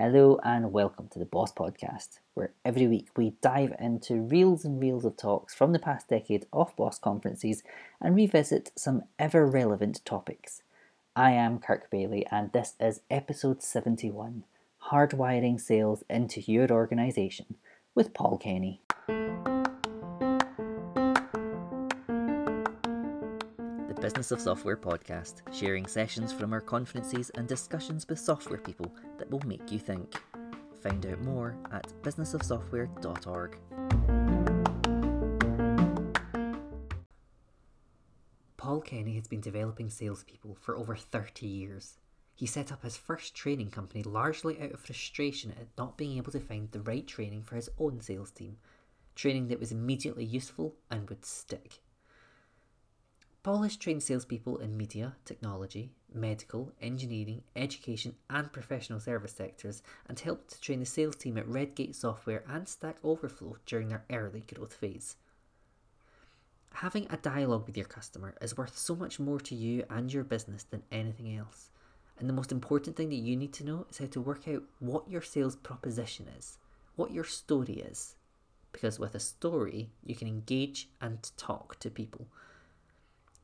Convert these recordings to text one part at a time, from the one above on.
Hello and welcome to the Boss Podcast, where every week we dive into reels and reels of talks from the past decade of Boss conferences and revisit some ever relevant topics. I am Kirk Bailey, and this is episode 71 Hardwiring Sales into Your Organisation with Paul Kenny. Business of Software podcast, sharing sessions from our conferences and discussions with software people that will make you think. Find out more at businessofsoftware.org. Paul Kenny has been developing salespeople for over 30 years. He set up his first training company largely out of frustration at not being able to find the right training for his own sales team, training that was immediately useful and would stick. Paul trained salespeople in media, technology, medical, engineering, education, and professional service sectors and helped to train the sales team at Redgate Software and Stack Overflow during their early growth phase. Having a dialogue with your customer is worth so much more to you and your business than anything else. And the most important thing that you need to know is how to work out what your sales proposition is, what your story is. Because with a story, you can engage and talk to people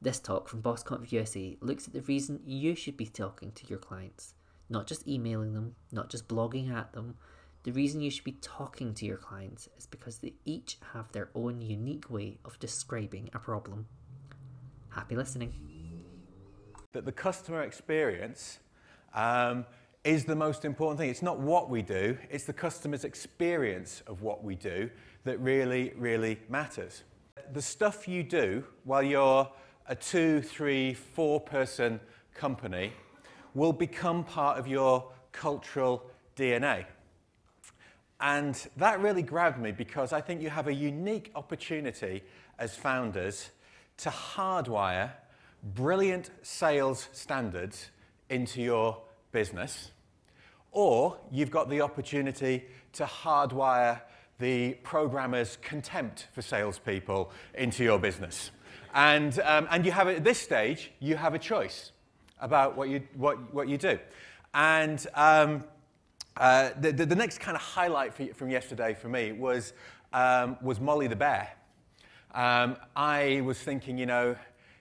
this talk from BossConf USA looks at the reason you should be talking to your clients, not just emailing them, not just blogging at them. The reason you should be talking to your clients is because they each have their own unique way of describing a problem. Happy listening. That the customer experience um, is the most important thing. It's not what we do, it's the customer's experience of what we do that really, really matters. The stuff you do while you're a two, three, four person company will become part of your cultural DNA. And that really grabbed me because I think you have a unique opportunity as founders to hardwire brilliant sales standards into your business, or you've got the opportunity to hardwire the programmer's contempt for salespeople into your business. And, um, and you have, at this stage, you have a choice about what you, what, what you do. And um, uh, the, the, the, next kind of highlight for, from yesterday for me was, um, was Molly the Bear. Um, I was thinking, you know,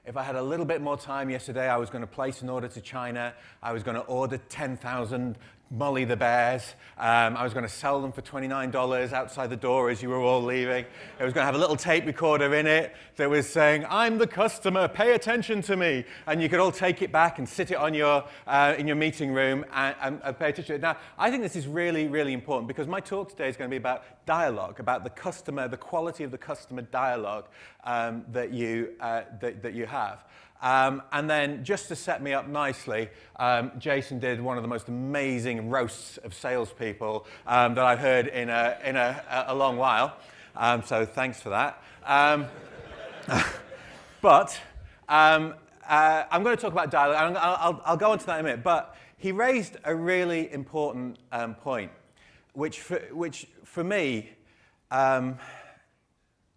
if I had a little bit more time yesterday, I was going to place an order to China. I was going to order 10,000 Molly the Bears. Um, I was going to sell them for $29 outside the door as you were all leaving. I was going to have a little tape recorder in it that was saying, I'm the customer, pay attention to me. And you could all take it back and sit it on your, uh, in your meeting room and, and, and pay attention. Now, I think this is really, really important because my talk today is going to be about dialogue, about the customer, the quality of the customer dialogue um, that, you, uh, that, that you have. Um, and then, just to set me up nicely, um, Jason did one of the most amazing roasts of salespeople um, that I've heard in a, in a, a long while. Um, so, thanks for that. Um, but um, uh, I'm going to talk about dialogue. I'll, I'll, I'll, go on to that in a minute. But he raised a really important point, which for, which for me,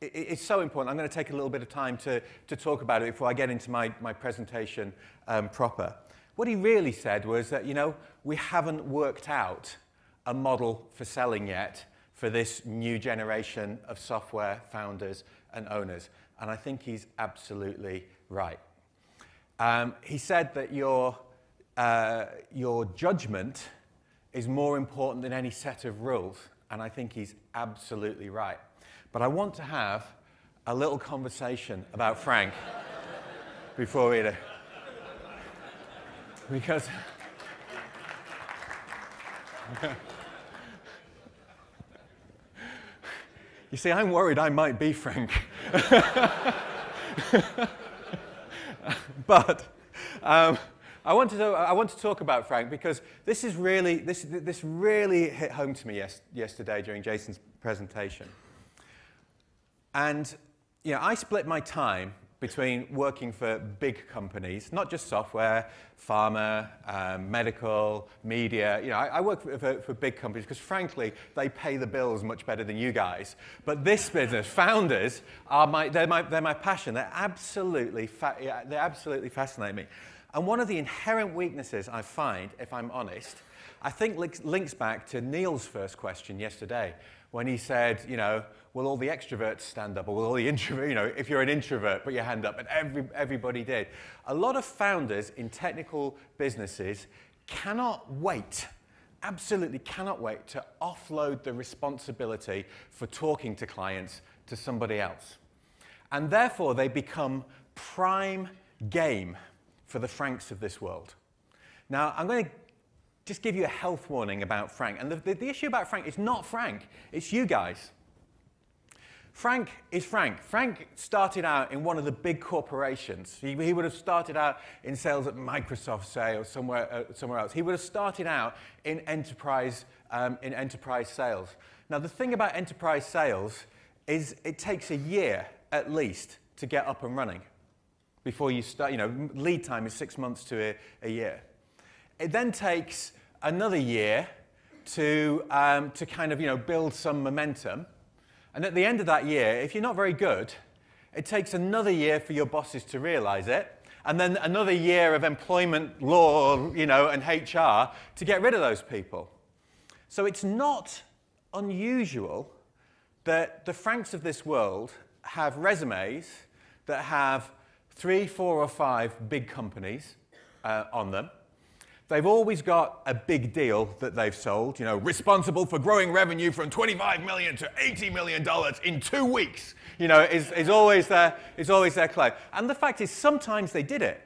it's so important. I'm going to take a little bit of time to, to talk about it before I get into my, my presentation um, proper. What he really said was that, you know, we haven't worked out a model for selling yet for this new generation of software founders and owners. And I think he's absolutely right. Um, he said that your, uh, your judgment is more important than any set of rules. And I think he's absolutely right. But I want to have a little conversation about Frank before we do. Because. you see, I'm worried I might be Frank. but um, I, want to, I want to talk about Frank because this, is really, this, this really hit home to me yes, yesterday during Jason's presentation. And you know, I split my time between working for big companies, not just software, pharma, um, medical, media. You know, I, I work for, for, big companies because, frankly, they pay the bills much better than you guys. But this business, founders, are my, they're, my, they're my passion. They're absolutely, fa- they absolutely fascinate me. And one of the inherent weaknesses I find, if I'm honest, I think links back to Neil's first question yesterday when he said, you know, will all the extroverts stand up or will all the introverts, you know, if you're an introvert, put your hand up, and every, everybody did. A lot of founders in technical businesses cannot wait, absolutely cannot wait to offload the responsibility for talking to clients to somebody else. And therefore, they become prime game for the Franks of this world. Now, I'm going to just give you a health warning about Frank. And the, the, the, issue about Frank is not Frank, it's you guys. Frank is Frank. Frank started out in one of the big corporations. He, he would have started out in sales at Microsoft, say, or somewhere, uh, somewhere else. He would have started out in enterprise, um, in enterprise sales. Now, the thing about enterprise sales is it takes a year at least to get up and running before you start. You know, lead time is six months to a, a year. It then takes another year to, um, to kind of you know, build some momentum. And at the end of that year, if you're not very good, it takes another year for your bosses to realize it, and then another year of employment law you know, and HR to get rid of those people. So it's not unusual that the Franks of this world have resumes that have three, four, or five big companies uh, on them They've always got a big deal that they've sold, you know, responsible for growing revenue from 25 million to 80 million dollars in two weeks, you know, is, is, always their, is always their claim. And the fact is, sometimes they did it.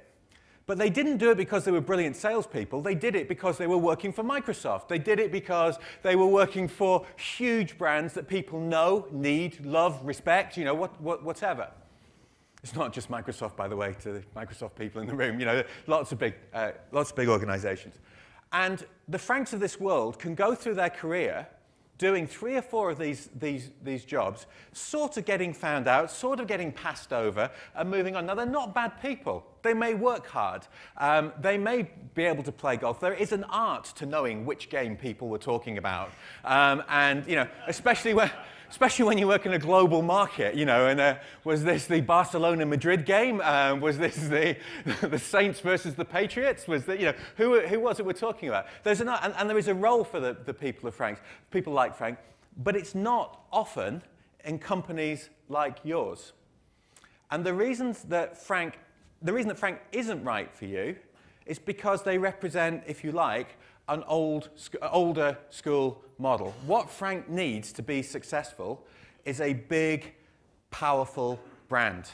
But they didn't do it because they were brilliant salespeople. They did it because they were working for Microsoft. They did it because they were working for huge brands that people know, need, love, respect, you know, what, what, whatever. It's not just Microsoft, by the way, to the Microsoft people in the room. You know, lots of big, uh, lots of big organizations. And the Franks of this world can go through their career doing three or four of these, these, these jobs, sort of getting found out, sort of getting passed over, and moving on. Now, they're not bad people. They may work hard. Um, they may be able to play golf. There is an art to knowing which game people were talking about. Um, and, you know, especially when especially when you work in a global market, you know, and uh, was this the Barcelona-Madrid game? Um, was this the, the Saints versus the Patriots? Was that, you know, who, who was it we're talking about? There's an, and, and there is a role for the, the people of Frank, people like Frank, but it's not often in companies like yours. And the reasons that Frank, the reason that Frank isn't right for you is because they represent, if you like, an old, older school model. What Frank needs to be successful is a big, powerful brand.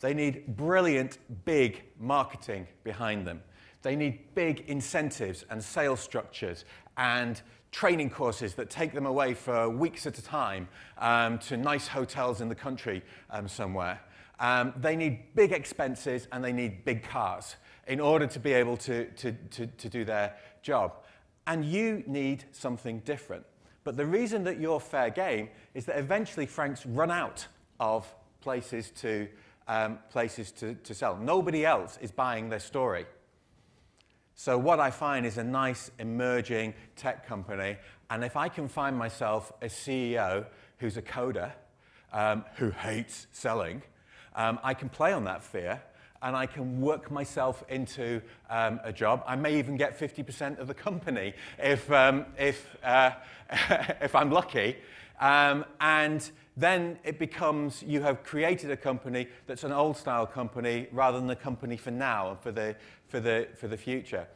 They need brilliant, big marketing behind them. They need big incentives and sales structures and training courses that take them away for weeks at a time um, to nice hotels in the country um, somewhere. Um, they need big expenses and they need big cars in order to be able to, to, to, to do their job. And you need something different. But the reason that you're fair game is that eventually Franks run out of places to, um, places to, to sell. Nobody else is buying their story. So what I find is a nice emerging tech company. And if I can find myself a CEO who's a coder, um, who hates selling, um, I can play on that fear and I can work myself into um, a job. I may even get 50% of the company if, um, if, uh, if I'm lucky. Um, and then it becomes you have created a company that's an old style company rather than a company for now and for the, for the, for the future.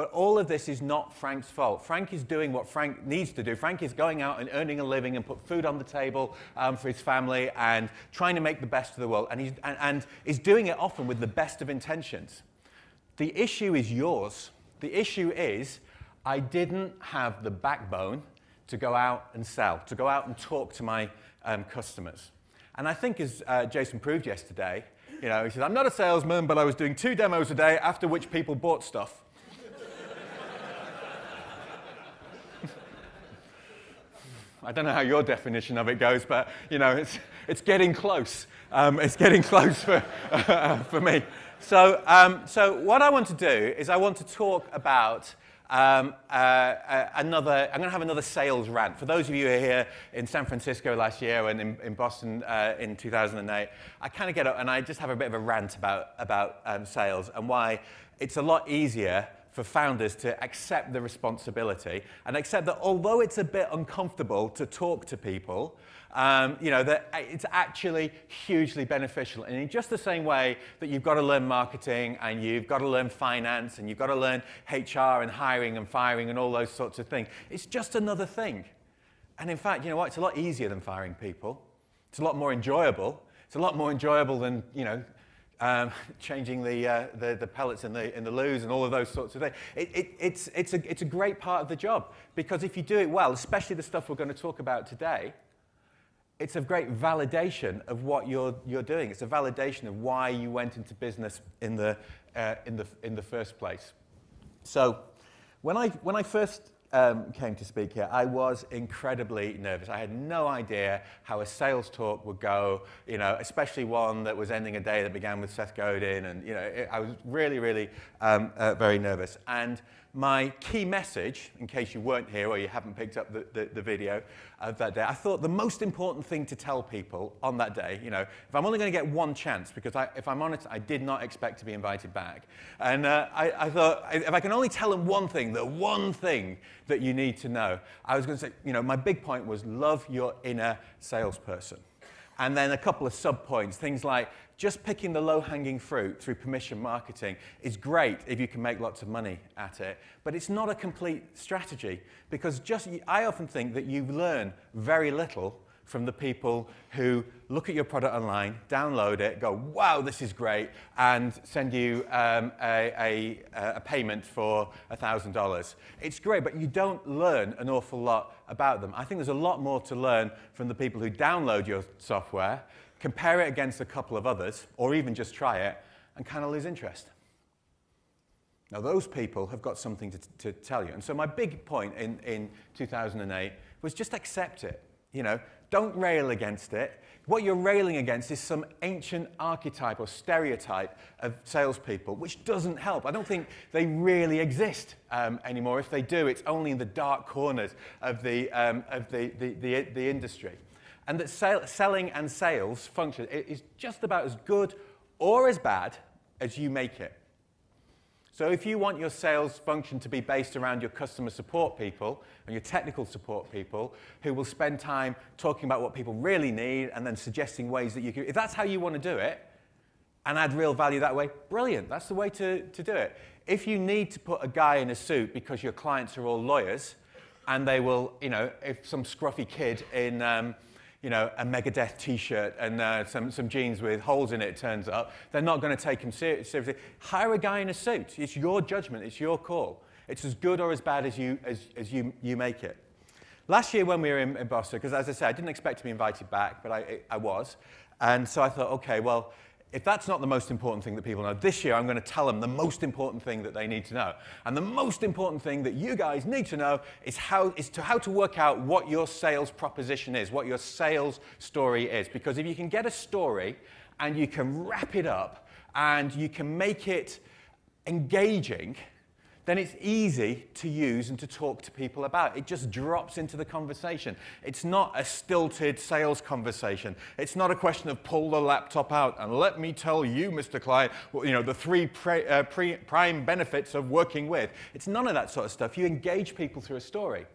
But all of this is not Frank's fault. Frank is doing what Frank needs to do. Frank is going out and earning a living and put food on the table um, for his family and trying to make the best of the world. And, he's, and, and is doing it often with the best of intentions. The issue is yours. The issue is I didn't have the backbone to go out and sell, to go out and talk to my um, customers. And I think, as uh, Jason proved yesterday, you know, he said, I'm not a salesman, but I was doing two demos a day, after which people bought stuff. I don't know how your definition of it goes, but you know, it's, it's getting close. Um, it's getting close for, uh, for me. So, um, so what I want to do is I want to talk about um, uh, uh, another, I'm going to have another sales rant. For those of you who are here in San Francisco last year and in, in Boston uh, in 2008, I kind of get up and I just have a bit of a rant about, about um, sales and why it's a lot easier for founders to accept the responsibility and accept that although it's a bit uncomfortable to talk to people, um, you know, that it's actually hugely beneficial. And in just the same way that you've got to learn marketing and you've got to learn finance and you've got to learn HR and hiring and firing and all those sorts of things, it's just another thing. And in fact, you know what? It's a lot easier than firing people. It's a lot more enjoyable. It's a lot more enjoyable than, you know, um, changing the, uh, the, the, pellets in the, in the loos and all of those sorts of things. It, it, it's, it's, a, it's a great part of the job because if you do it well, especially the stuff we're going to talk about today, it's a great validation of what you're, you're doing. It's a validation of why you went into business in the, uh, in the, in the first place. So when I, when I first um, came to speak here, I was incredibly nervous. I had no idea how a sales talk would go, you know, especially one that was ending a day that began with Seth Godin. And, you know, it, I was really, really um, uh, very nervous. And my key message, in case you weren't here or you haven't picked up the, the, the, video of that day, I thought the most important thing to tell people on that day, you know, if I'm only going to get one chance, because I, if I'm honest, I did not expect to be invited back. And uh, I, I, thought, if I can only tell them one thing, the one thing that you need to know, I was going to say, you know, my big point was love your inner salesperson. And then a couple of sub points, things like just picking the low hanging fruit through permission marketing is great if you can make lots of money at it, but it's not a complete strategy because just I often think that you learn very little from the people who look at your product online, download it, go, wow, this is great, and send you um, a, a, a payment for $1,000. It's great, but you don't learn an awful lot about them. I think there's a lot more to learn from the people who download your software compare it against a couple of others, or even just try it, and kind of lose interest. Now, those people have got something to, to tell you. And so, my big point in, in 2008 was just accept it. You know, don't rail against it. What you're railing against is some ancient archetype or stereotype of salespeople, which doesn't help. I don't think they really exist um, anymore. If they do, it's only in the dark corners of the, um, of the, the, the, the industry and that sell, selling and sales function is just about as good or as bad as you make it. So if you want your sales function to be based around your customer support people and your technical support people who will spend time talking about what people really need and then suggesting ways that you can, if that's how you want to do it and add real value that way, brilliant. That's the way to, to do it. If you need to put a guy in a suit because your clients are all lawyers and they will, you know, if some scruffy kid in, um, you know, a Megadeth t-shirt and uh, some, some jeans with holes in it turns up, they're not going to take him ser- seriously. Hire a guy in a suit. It's your judgment. It's your call. It's as good or as bad as you, as, as you, you make it. Last year when we were in, in Boston, because as I said, I didn't expect to be invited back, but I, I was. And so I thought, okay, well, if that's not the most important thing that people know, this year I'm going to tell them the most important thing that they need to know. And the most important thing that you guys need to know is how, is to how to work out what your sales proposition is, what your sales story is. Because if you can get a story and you can wrap it up and you can make it engaging, then it's easy to use and to talk to people about. It just drops into the conversation. It's not a stilted sales conversation. It's not a question of pull the laptop out and let me tell you, Mr. Client, you know, the three pre, uh, pre, prime benefits of working with. It's none of that sort of stuff. You engage people through a story.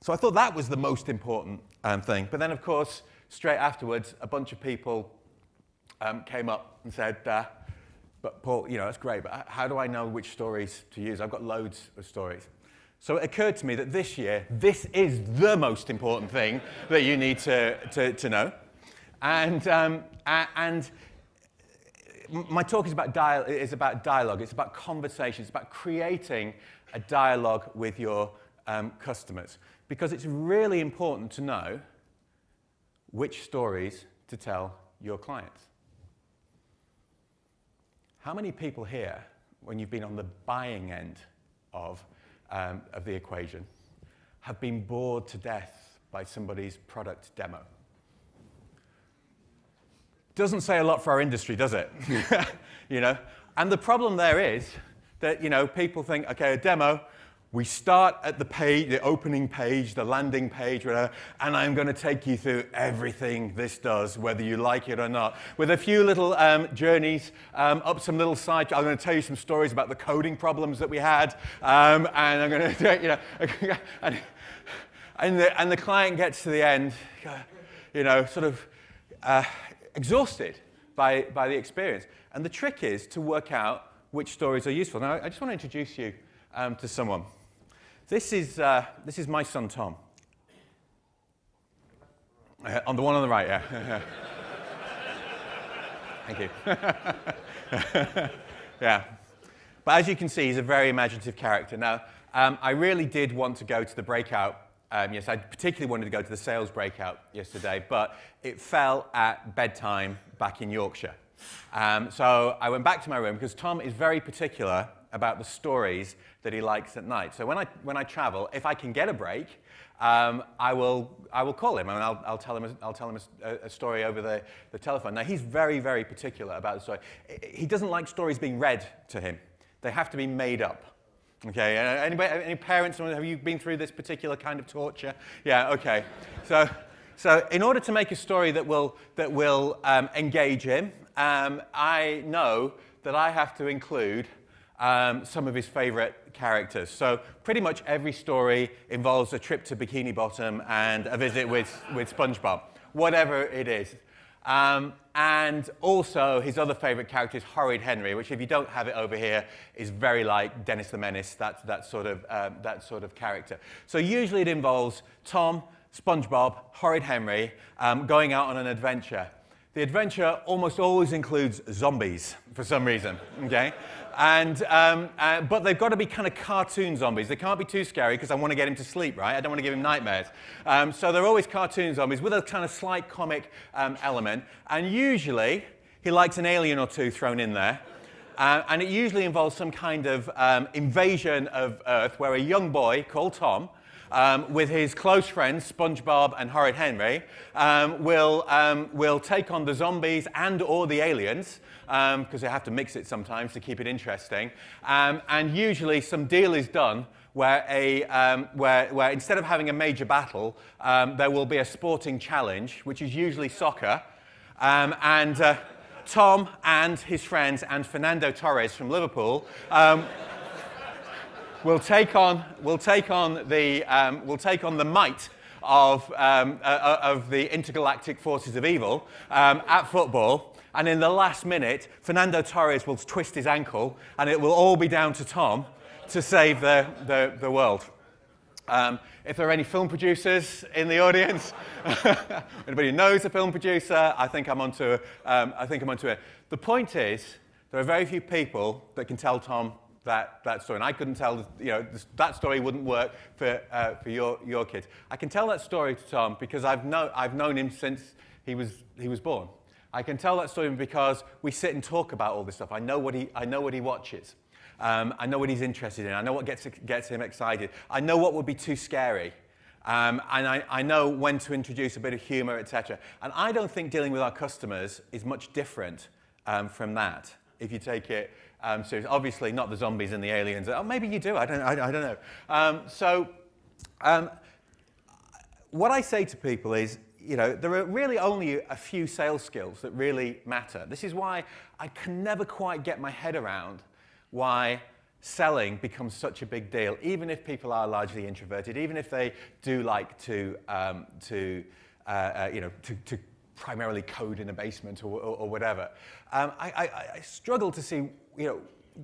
So I thought that was the most important um, thing. But then, of course, straight afterwards, a bunch of people um, came up and said, uh, but Paul, you know, that's great, but how do I know which stories to use? I've got loads of stories. So it occurred to me that this year, this is the most important thing that you need to, to, to know. And, um, and my talk is about, dial- is about dialogue, it's about conversation, it's about creating a dialogue with your um, customers. Because it's really important to know which stories to tell your clients. How many people here, when you've been on the buying end of, um, of the equation, have been bored to death by somebody's product demo? Doesn't say a lot for our industry, does it? you know? And the problem there is that, you know, people think, okay, a demo, we start at the page, the opening page, the landing page, whatever, and I'm going to take you through everything this does, whether you like it or not, with a few little um, journeys um, up some little side. I'm going to tell you some stories about the coding problems that we had, um, and I'm going to, you know, and, and, the, and the client gets to the end, you know, sort of uh, exhausted by, by the experience. And the trick is to work out which stories are useful. Now, I just want to introduce you um, to someone. This is, uh, this is my son, Tom. Uh, on the one on the right, yeah. Thank you. yeah. But as you can see, he's a very imaginative character. Now, um, I really did want to go to the breakout. Um, yes, I particularly wanted to go to the sales breakout yesterday, but it fell at bedtime back in Yorkshire. Um, so I went back to my room because Tom is very particular about the stories that he likes at night. So when I, when I travel, if I can get a break, um, I, will, I will call him and I'll, I'll tell him, a, I'll tell him a, a, story over the, the telephone. Now, he's very, very particular about the story. He doesn't like stories being read to him, they have to be made up. Okay, uh, anybody, any parents, have you been through this particular kind of torture? Yeah, okay. So, so in order to make a story that will, that will um, engage him, um, I know that I have to include um, some of his favorite characters. So pretty much every story involves a trip to Bikini Bottom and a visit with, with SpongeBob, whatever it is. Um, and also his other favorite character is Horrid Henry, which if you don't have it over here, is very like Dennis the Menace, that, that, sort, of, um, that sort of character. So usually it involves Tom, SpongeBob, Horrid Henry um, going out on an adventure. The adventure almost always includes zombies for some reason, okay? And, um, uh, but they've got to be kind of cartoon zombies. They can't be too scary because I want to get him to sleep, right? I don't want to give him nightmares. Um, so they're always cartoon zombies with a kind of slight comic um, element. And usually, he likes an alien or two thrown in there. Uh, and it usually involves some kind of um, invasion of Earth where a young boy called Tom um, with his close friends, SpongeBob and Horrid Henry, um, will, um, will take on the zombies and or the aliens, because um, they have to mix it sometimes to keep it interesting. Um, and usually some deal is done where, a, um, where, where instead of having a major battle, there will be a sporting challenge, which is usually soccer. and uh, Tom and his friends and Fernando Torres from Liverpool will take on, will take on, the, um, will take on the might of, um, uh, uh, of the intergalactic forces of evil um, at football. And in the last minute, Fernando Torres will twist his ankle, and it will all be down to Tom to save the, the, the world. Um, if there are any film producers in the audience, anybody who knows a film producer, I think I'm onto, um, I think I'm onto it. The point is, there are very few people that can tell Tom that, that story. And I couldn't tell, you know, that story wouldn't work for, uh, for your, your kids. I can tell that story to Tom because I've, know, I've known him since he was, he was born. I can tell that story because we sit and talk about all this stuff. I know what he, I know what he watches. Um, I know what he's interested in. I know what gets, gets him excited. I know what would be too scary. Um, and I, I, know when to introduce a bit of humor, etc. And I don't think dealing with our customers is much different um, from that, if you take it um, so obviously not the zombies and the aliens. Oh, maybe you do. I don't, I, I don't know. Um, so um, what I say to people is, you know, there are really only a few sales skills that really matter. This is why I can never quite get my head around why selling becomes such a big deal, even if people are largely introverted, even if they do like to, um, to uh, uh, you know, to, to primarily code in a basement or, or, or whatever. Um, I, I, I, struggle to see you know,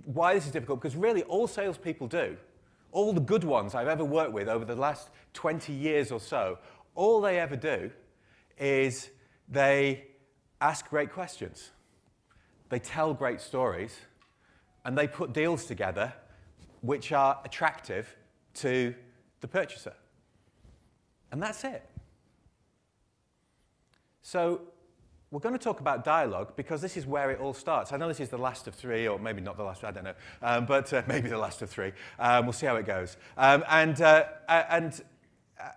why this is difficult, because really all salespeople do, all the good ones I've ever worked with over the last 20 years or so, all they ever do is they ask great questions. They tell great stories, and they put deals together which are attractive to the purchaser. And that's it. So we're going to talk about dialogue because this is where it all starts. I know this is the last of three, or maybe not the last, I don't know, um, but uh, maybe the last of three. Um, we'll see how it goes. Um, and uh, and uh,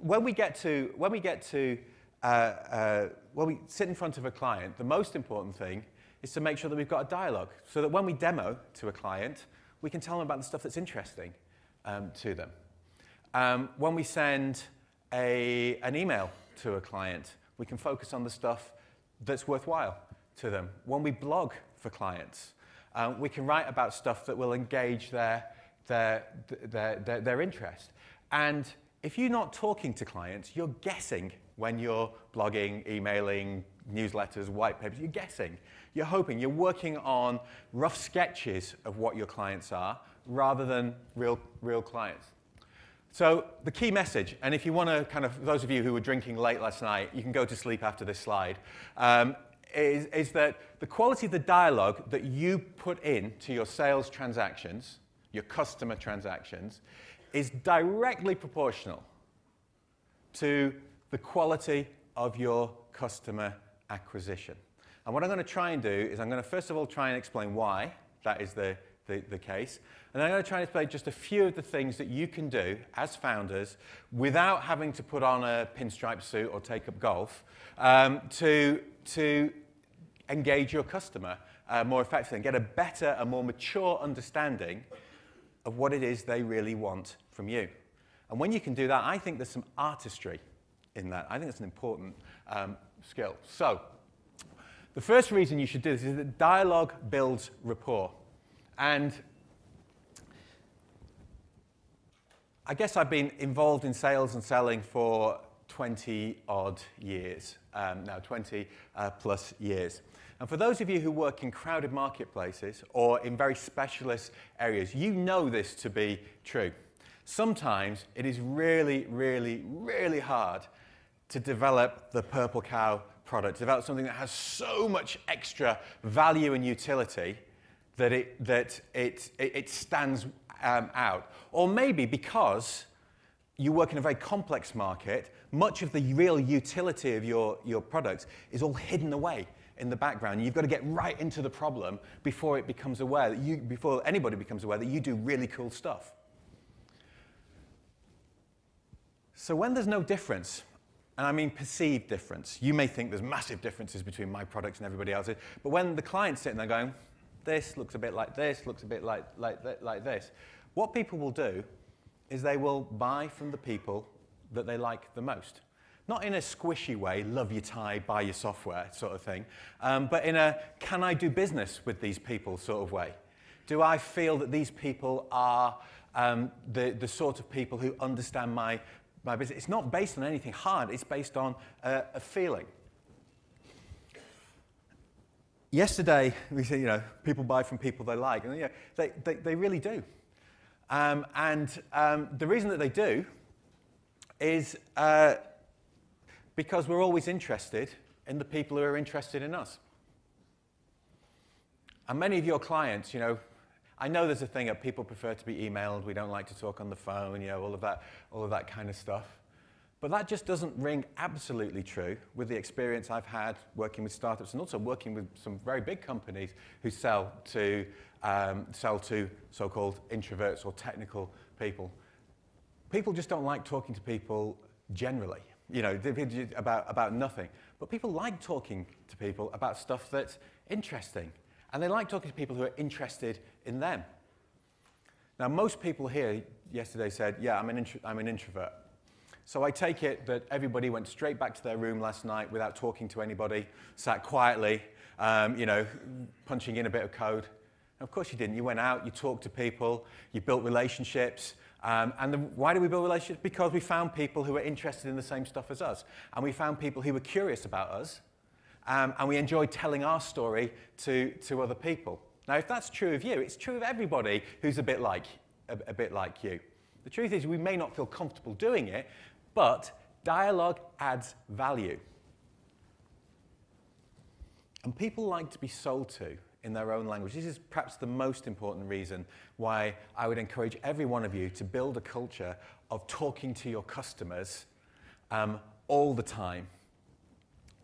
when we get to, when we get to, uh, uh, when we sit in front of a client, the most important thing is to make sure that we've got a dialogue so that when we demo to a client, we can tell them about the stuff that's interesting um, to them. Um, when we send a, an email to a client, we can focus on the stuff that's worthwhile to them. When we blog for clients, um, we can write about stuff that will engage their, their, their, their, their interest. And if you're not talking to clients, you're guessing when you're blogging, emailing, newsletters, white papers, you're guessing. You're hoping, you're working on rough sketches of what your clients are rather than real, real clients. So the key message, and if you want to kind of, those of you who were drinking late last night, you can go to sleep after this slide, um, is, is that the quality of the dialogue that you put in to your sales transactions, your customer transactions, is directly proportional to the quality of your customer acquisition. And what I'm going to try and do is I'm going to first of all try and explain why that is the, the, the case. And I'm going to try and explain just a few of the things that you can do as founders without having to put on a pinstripe suit or take up golf um, to, to engage your customer uh, more effectively and get a better and more mature understanding of what it is they really want from you. And when you can do that, I think there's some artistry in that. I think it's an important um, skill. So, the first reason you should do this is that dialogue builds rapport. And I guess I've been involved in sales and selling for 20 odd years, um, now 20 uh, plus years. And for those of you who work in crowded marketplaces or in very specialist areas, you know this to be true. Sometimes it is really, really, really hard to develop the purple cow product, develop something that has so much extra value and utility that it, that it, it, stands um, out. Or maybe because you work in a very complex market, much of the real utility of your, your products is all hidden away in the background. You've got to get right into the problem before it becomes aware that you, before anybody becomes aware that you do really cool stuff. So when there's no difference and I mean perceived difference. You may think there's massive differences between my products and everybody else's, but when the client's sitting there going, this looks a bit like this, looks a bit like, like, like this, what people will do is they will buy from the people that they like the most. Not in a squishy way, love your tie, buy your software sort of thing, um, but in a can I do business with these people sort of way. Do I feel that these people are um, the, the sort of people who understand my my business. It's not based on anything hard, it's based on a, a feeling. Yesterday, we said, you know, people buy from people they like, and you know, they, they, they really do. Um, and um, the reason that they do is uh, because we're always interested in the people who are interested in us. And many of your clients, you know, I know there's a thing that people prefer to be emailed, we don't like to talk on the phone, you know, all of that, all of that kind of stuff. But that just doesn't ring absolutely true with the experience I've had working with startups and also working with some very big companies who sell to, um, sell to so-called introverts or technical people. People just don't like talking to people generally, you know, about, about nothing. But people like talking to people about stuff that's interesting. And they like talking to people who are interested in them. Now, most people here yesterday said, yeah, I'm an, I'm an introvert. So I take it that everybody went straight back to their room last night without talking to anybody, sat quietly, um, you know, punching in a bit of code. And of course you didn't. You went out, you talked to people, you built relationships. Um, and the, why did we build relationships? Because we found people who were interested in the same stuff as us. And we found people who were curious about us um, and we enjoyed telling our story to, to other people. Now, if that's true of you, it's true of everybody who's a bit like, a, a bit like you. The truth is, we may not feel comfortable doing it, but dialogue adds value. And people like to be sold to in their own language. This is perhaps the most important reason why I would encourage every one of you to build a culture of talking to your customers um, all the time.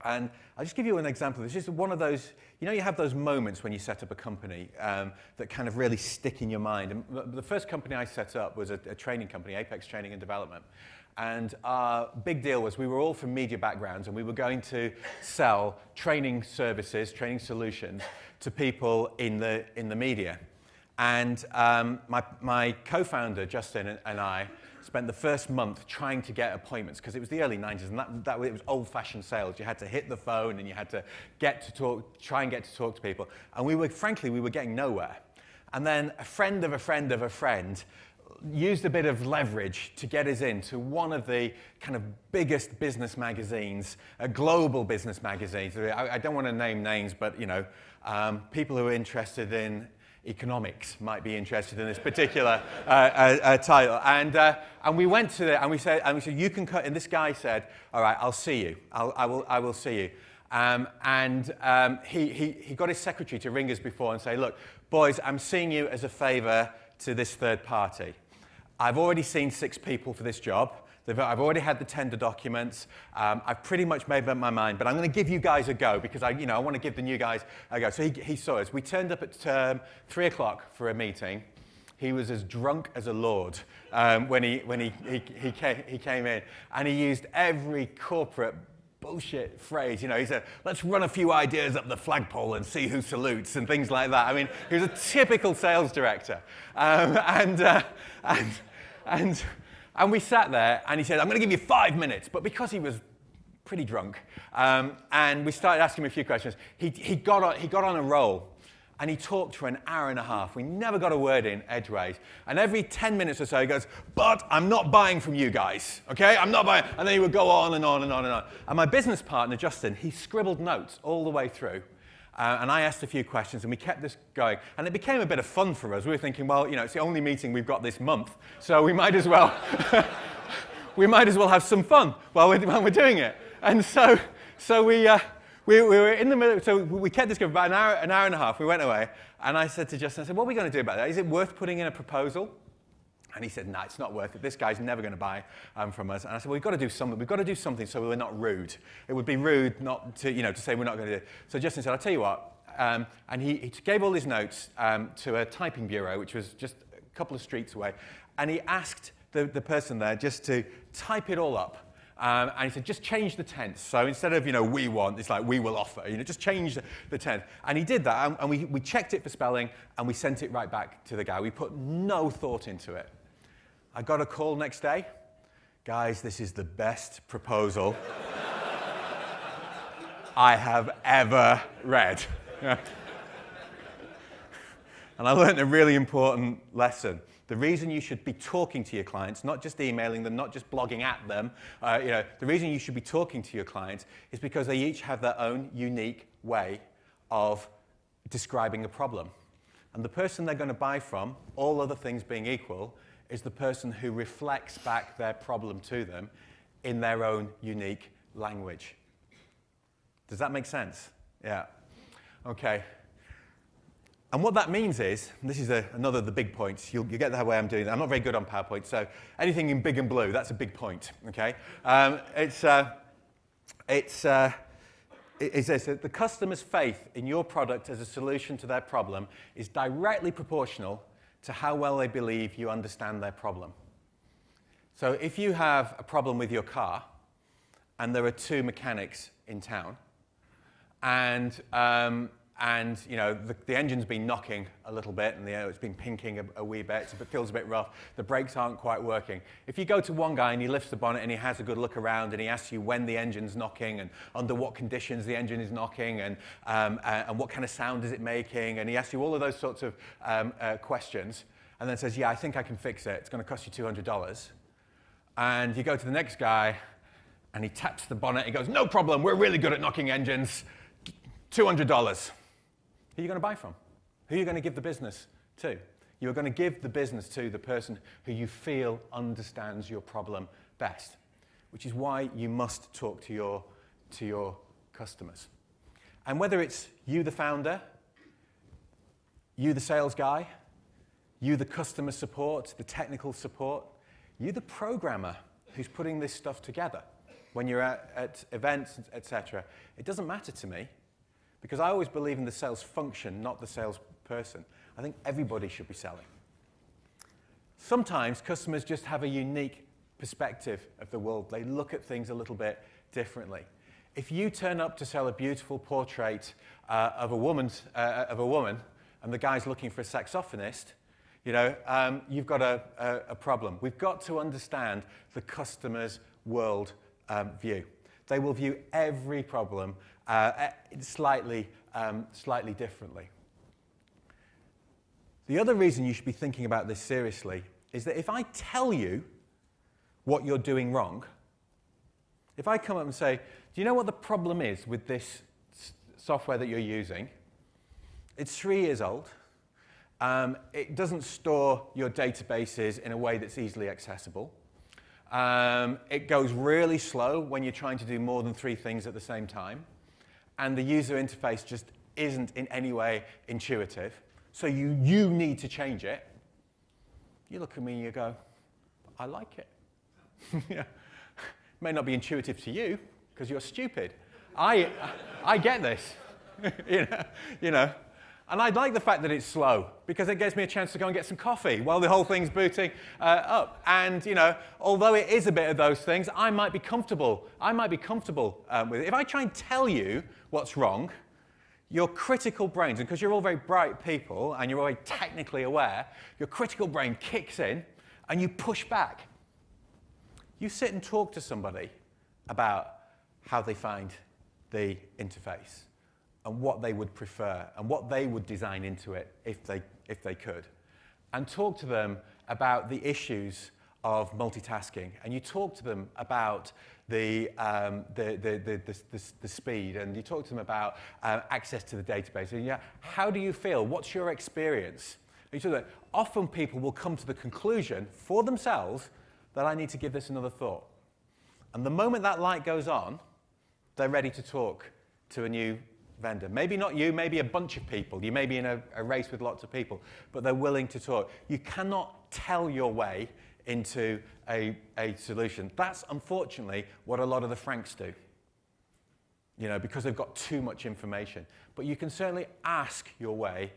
And I'll just give you an example. This is one of those, you know, you have those moments when you set up a company um, that kind of really stick in your mind. And the first company I set up was a, a training company, Apex Training and Development. And our big deal was we were all from media backgrounds and we were going to sell training services, training solutions to people in the, in the media. And um, my, my co-founder, Justin, and, I spent the first month trying to get appointments because it was the early 90s and that, that it was old-fashioned sales. You had to hit the phone and you had to get to talk, try and get to talk to people. And we were, frankly, we were getting nowhere. And then a friend of a friend of a friend used a bit of leverage to get us into one of the kind of biggest business magazines, uh, global business magazines. I, I, don't want to name names, but you know, um, people who are interested in economics might be interested in this particular uh, uh, uh, title. And, uh, and we went to it and we said, and we said, you can cut, and this guy said, all right, I'll see you. I'll, I, will, I will see you. Um, and um, he, he, he got his secretary to ring us before and say, look, boys, I'm seeing you as a favor to this third party. I've already seen six people for this job. I've already had the tender documents. Um, I've pretty much made up my mind, but I'm going to give you guys a go because I, you know, I want to give the new guys a go. So he, he saw us. We turned up at um, 3 o'clock for a meeting. He was as drunk as a lord um, when, he, when he, he, he, came, he came in. And he used every corporate bullshit phrase. You know, he said, let's run a few ideas up the flagpole and see who salutes and things like that. I mean, he was a typical sales director. Um, and, uh, and, and, and we sat there and he said, I'm going to give you five minutes. But because he was pretty drunk, um, and we started asking him a few questions, he, he, got on, he got on a roll and he talked for an hour and a half. We never got a word in edgeways. And every 10 minutes or so, he goes, But I'm not buying from you guys, okay? I'm not buying. And then he would go on and on and on and on. And my business partner, Justin, he scribbled notes all the way through. Uh, and I asked a few questions, and we kept this going. And it became a bit of fun for us. We were thinking, well, you know, it's the only meeting we've got this month, so we might as well, we might as well have some fun while we're, while we're doing it. And so, so we, uh, we, we, were in the middle, so we kept this going for about an hour, an hour and a half. We went away, and I said to Justin, I said, what are we going to do about that? Is it worth putting in a proposal? And he said, nah, it's not worth it. This guy's never going to buy um, from us. And I said, well, we've got to do something. We've got to do something so we're not rude. It would be rude not to, you know, to say we're not going to do it. So Justin said, I'll tell you what. Um, and he, he, gave all his notes um, to a typing bureau, which was just a couple of streets away. And he asked the, the person there just to type it all up um, and he said, just change the tense. So instead of, you know, we want, it's like we will offer. You know, just change the, tense. And he did that, and, and we, we checked it for spelling, and we sent it right back to the guy. We put no thought into it. I got a call next day. Guys, this is the best proposal I have ever read. and I learned a really important lesson. The reason you should be talking to your clients, not just emailing them, not just blogging at them, uh, you know, the reason you should be talking to your clients is because they each have their own unique way of describing a problem. And the person they're going to buy from, all other things being equal, is the person who reflects back their problem to them in their own unique language. Does that make sense? Yeah. Okay. And what that means is, this is a, another of the big points, you'll, you get the way I'm doing that. I'm not very good on PowerPoint, so anything in big and blue, that's a big point, okay? Um, it's, uh, it's, uh, it says that the customer's faith in your product as a solution to their problem is directly proportional to how well they believe you understand their problem. So if you have a problem with your car, and there are two mechanics in town, and um, and you know the, the, engine's been knocking a little bit and the, it's been pinking a, a wee bit, so it feels a bit rough. The brakes aren't quite working. If you go to one guy and he lifts the bonnet and he has a good look around and he asks you when the engine's knocking and under what conditions the engine is knocking and, um, uh, and what kind of sound is it making, and he asks you all of those sorts of um, uh, questions, and then says, yeah, I think I can fix it. It's going to cost you $200. And you go to the next guy and he taps the bonnet. He goes, no problem, we're really good at knocking engines. $200. Who are you going to buy from? Who are you going to give the business to? You're going to give the business to the person who you feel understands your problem best, which is why you must talk to your, to your customers. And whether it's you, the founder, you, the sales guy, you, the customer support, the technical support, you, the programmer who's putting this stuff together when you're at, at events, etc., it doesn't matter to me because I always believe in the sales function, not the salesperson. I think everybody should be selling. Sometimes customers just have a unique perspective of the world. They look at things a little bit differently. If you turn up to sell a beautiful portrait uh, of a, woman's, uh, of a woman and the guy's looking for a saxophonist, you know, um, you've got a, a, a, problem. We've got to understand the customer's world um, view. They will view every problem uh, slightly, um, slightly differently. The other reason you should be thinking about this seriously is that if I tell you what you're doing wrong, if I come up and say, Do you know what the problem is with this software that you're using? It's three years old. Um, it doesn't store your databases in a way that's easily accessible. Um, it goes really slow when you're trying to do more than three things at the same time. And the user interface just isn't in any way intuitive. So you, you need to change it. You look at me and you go, I like it. yeah. May not be intuitive to you because you're stupid. I, I get this. you, know, you know, and I like the fact that it's slow because it gives me a chance to go and get some coffee while the whole thing's booting uh, up. And, you know, although it is a bit of those things, I might be comfortable. I might be comfortable um, with it. If I try and tell you what's wrong, your critical brains, and because you're all very bright people and you're all very technically aware, your critical brain kicks in and you push back. You sit and talk to somebody about how they find the interface and what they would prefer and what they would design into it if they, if they could. And talk to them about the issues of multitasking. And you talk to them about the, um, the, the, the, the, the, speed and you talk to them about uh, access to the database. And yeah, how do you feel? What's your experience? And you talk that often people will come to the conclusion for themselves that I need to give this another thought. And the moment that light goes on, they're ready to talk to a new vendor. Maybe not you, maybe a bunch of people. You may be in a, a, race with lots of people, but they're willing to talk. You cannot tell your way into a, a solution. That's unfortunately what a lot of the Franks do, you know, because they've got too much information. But you can certainly ask your way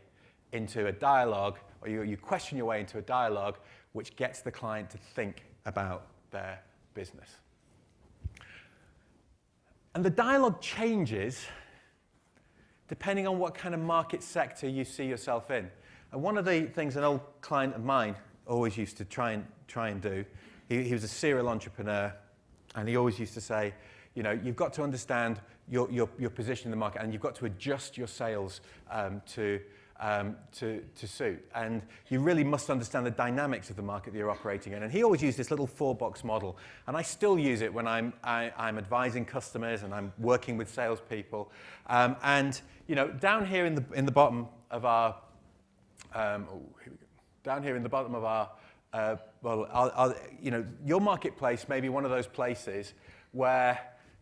into a dialogue, or you, you question your way into a dialogue which gets the client to think about their business. And the dialogue changes depending on what kind of market sector you see yourself in. And one of the things an old client of mine always used to try and, try and do, he, he was a serial entrepreneur, and he always used to say, you know, you've got to understand your, your, your position in the market and you've got to adjust your sales um, to, um, to, to suit. And you really must understand the dynamics of the market that you're operating in. And he always used this little four-box model. And I still use it when I'm, I, I'm advising customers and I'm working with salespeople. Um, and, you know, down here in the, in the bottom of our, um, oh, here we go. Down here in the bottom of our, uh, well, our, our, you know, your marketplace may be one of those places where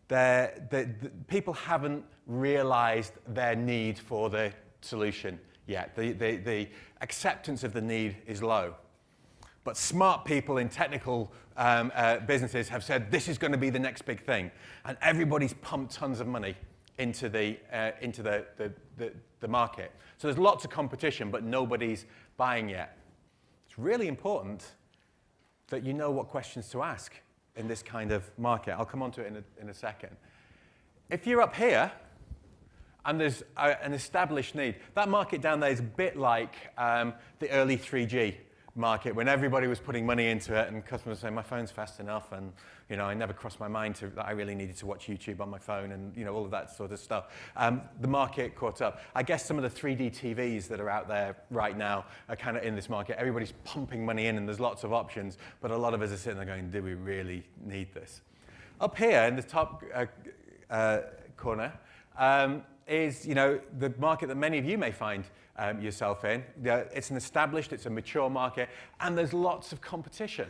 the, the, people haven't realized their need for the solution yet. The, the, the acceptance of the need is low. But smart people in technical um, uh, businesses have said this is going to be the next big thing. And everybody's pumped tons of money into the, uh, into the, the, the, the market. So there's lots of competition, but nobody's buying yet. It's really important that you know what questions to ask in this kind of market. I'll come on to it in a, in a second. If you're up here, and there's a, an established need. That market down there is a bit like um, the early 3G market when everybody was putting money into it and customers saying my phone's fast enough and you know I never crossed my mind to, that I really needed to watch YouTube on my phone and you know all of that sort of stuff. Um, the market caught up. I guess some of the 3D TVs that are out there right now are kind of in this market. Everybody's pumping money in and there's lots of options, but a lot of us are sitting there going, do we really need this? Up here in the top uh, uh, corner, um, is you know, the market that many of you may find um, yourself in. It's an established, it's a mature market, and there's lots of competition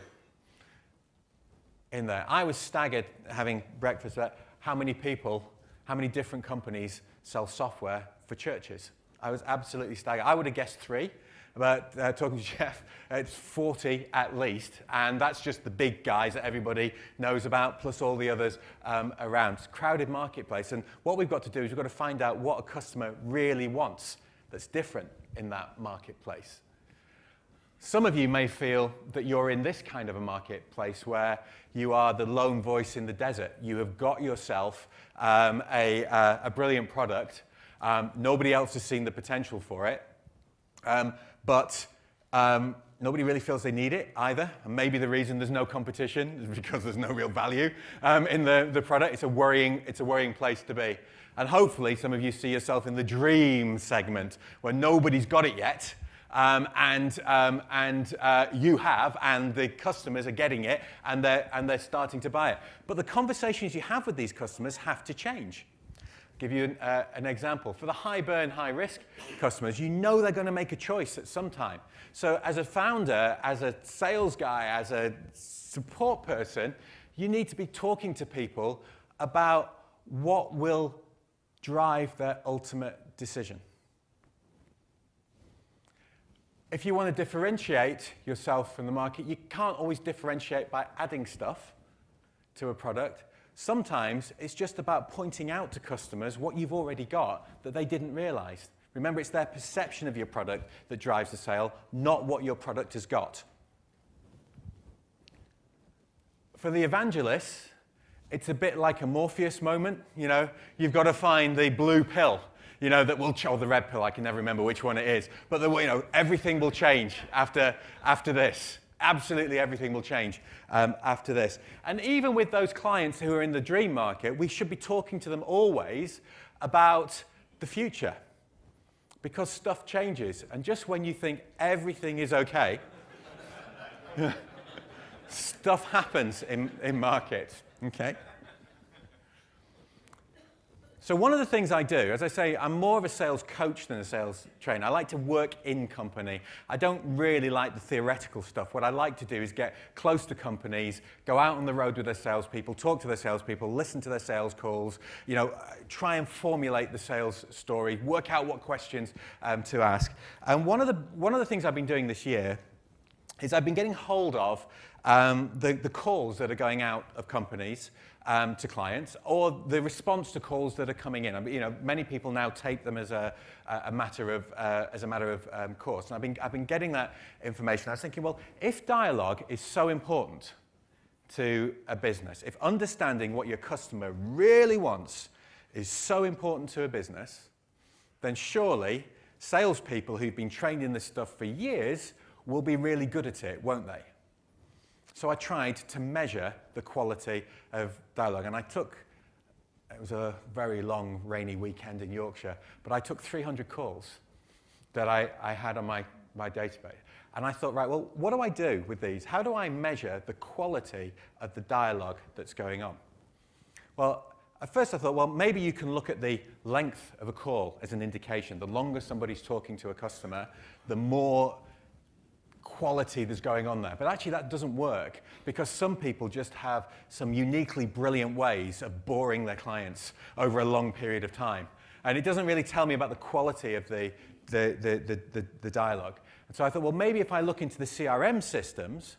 in there. I was staggered having breakfast at how many people, how many different companies sell software for churches. I was absolutely staggered. I would have guessed three, but uh, talking to Jeff, it's 40 at least, and that's just the big guys that everybody knows about, plus all the others um, around. It's a crowded marketplace, and what we've got to do is we've got to find out what a customer really wants that's different in that marketplace. Some of you may feel that you're in this kind of a marketplace where you are the lone voice in the desert. You have got yourself um, a, uh, a, brilliant product. Um, nobody else has seen the potential for it Um, but um, nobody really feels they need it either. And maybe the reason there's no competition is because there's no real value um, in the, the product. It's a, worrying, it's a worrying place to be. And hopefully, some of you see yourself in the dream segment where nobody's got it yet. Um, and um, and uh, you have, and the customers are getting it, and they're, and they're starting to buy it. But the conversations you have with these customers have to change give you an, uh, an, example. For the high burn, high risk customers, you know they're going to make a choice at some time. So, as a founder, as a sales guy, as a support person, you need to be talking to people about what will drive their ultimate decision. If you want to differentiate yourself from the market, you can't always differentiate by adding stuff to a product. Sometimes it's just about pointing out to customers what you've already got that they didn't realize. Remember, it's their perception of your product that drives the sale, not what your product has got. For the evangelists, it's a bit like a Morpheus moment. You know, you've got to find the blue pill, you know, that will, or the red pill, I can never remember which one it is. But, the, you know, everything will change after, after this. Absolutely everything will change um, after this. And even with those clients who are in the dream market, we should be talking to them always about the future because stuff changes. And just when you think everything is okay, stuff happens in, in markets. Okay? So, one of the things I do, as I say, I'm more of a sales coach than a sales trainer. I like to work in company. I don't really like the theoretical stuff. What I like to do is get close to companies, go out on the road with their salespeople, talk to their salespeople, listen to their sales calls, you know, try and formulate the sales story, work out what questions um, to ask. And one of, the, one of the things I've been doing this year is I've been getting hold of um, the, the calls that are going out of companies um, to clients or the response to calls that are coming in. I mean, you know, many people now take them as a, a matter of, uh, as a matter of um, course. And I've been, I've been getting that information. I was thinking, well, if dialogue is so important to a business, if understanding what your customer really wants is so important to a business, then surely salespeople who've been trained in this stuff for years will be really good at it, won't they? So I tried to measure the quality of dialogue, and I took, it was a very long, rainy weekend in Yorkshire, but I took 300 calls that I, I had on my, my database. And I thought, right, well, what do I do with these? How do I measure the quality of the dialogue that's going on? Well, at first I thought, well, maybe you can look at the length of a call as an indication. The longer somebody's talking to a customer, the more quality that's going on there. But actually, that doesn't work because some people just have some uniquely brilliant ways of boring their clients over a long period of time. And it doesn't really tell me about the quality of the, the, the, the, the dialogue. And so I thought, well, maybe if I look into the CRM systems,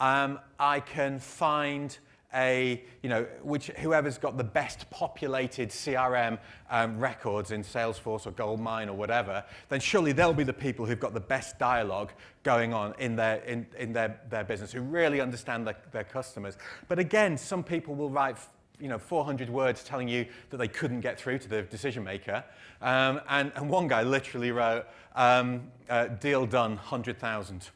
um, I can find a, you know, which, whoever's got the best populated CRM um, records in Salesforce or Goldmine or whatever, then surely they'll be the people who've got the best dialogue going on in their, in, in their, their business, who really understand their, their customers. But again, some people will write you know, 400 words telling you that they couldn't get through to the decision maker. Um, and, and one guy literally wrote, um, uh, deal done, 100,000.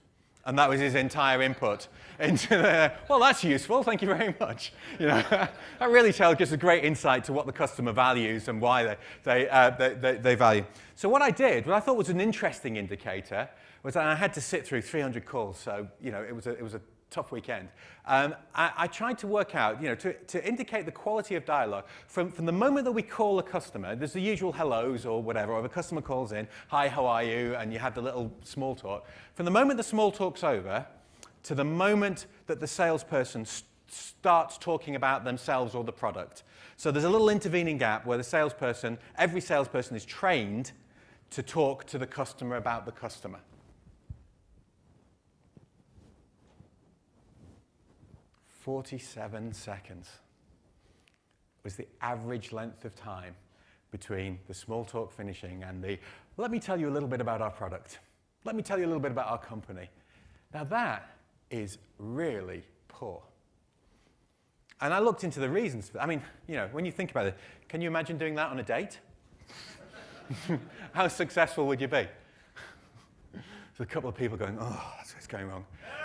And that was his entire input into the, well, that's useful, thank you very much. You know, that really tells gives a great insight to what the customer values and why they, they, uh, they, they, they, value. So what I did, what I thought was an interesting indicator, was that I had to sit through 300 calls. So, you know, it was a, it was a tough weekend. Um, I, I, tried to work out, you know, to, to indicate the quality of dialogue from, from the moment that we call a customer, there's the usual hellos or whatever, or the customer calls in, hi, how are you, and you have the little small talk. From the moment the small talk's over to the moment that the salesperson st starts talking about themselves or the product. So there's a little intervening gap where the salesperson, every salesperson is trained to talk to the customer about the customer. 47 seconds was the average length of time between the small talk finishing and the, let me tell you a little bit about our product. Let me tell you a little bit about our company. Now that is really poor. And I looked into the reasons. For, I mean, you know, when you think about it, can you imagine doing that on a date? How successful would you be? There's a couple of people going, oh, going wrong.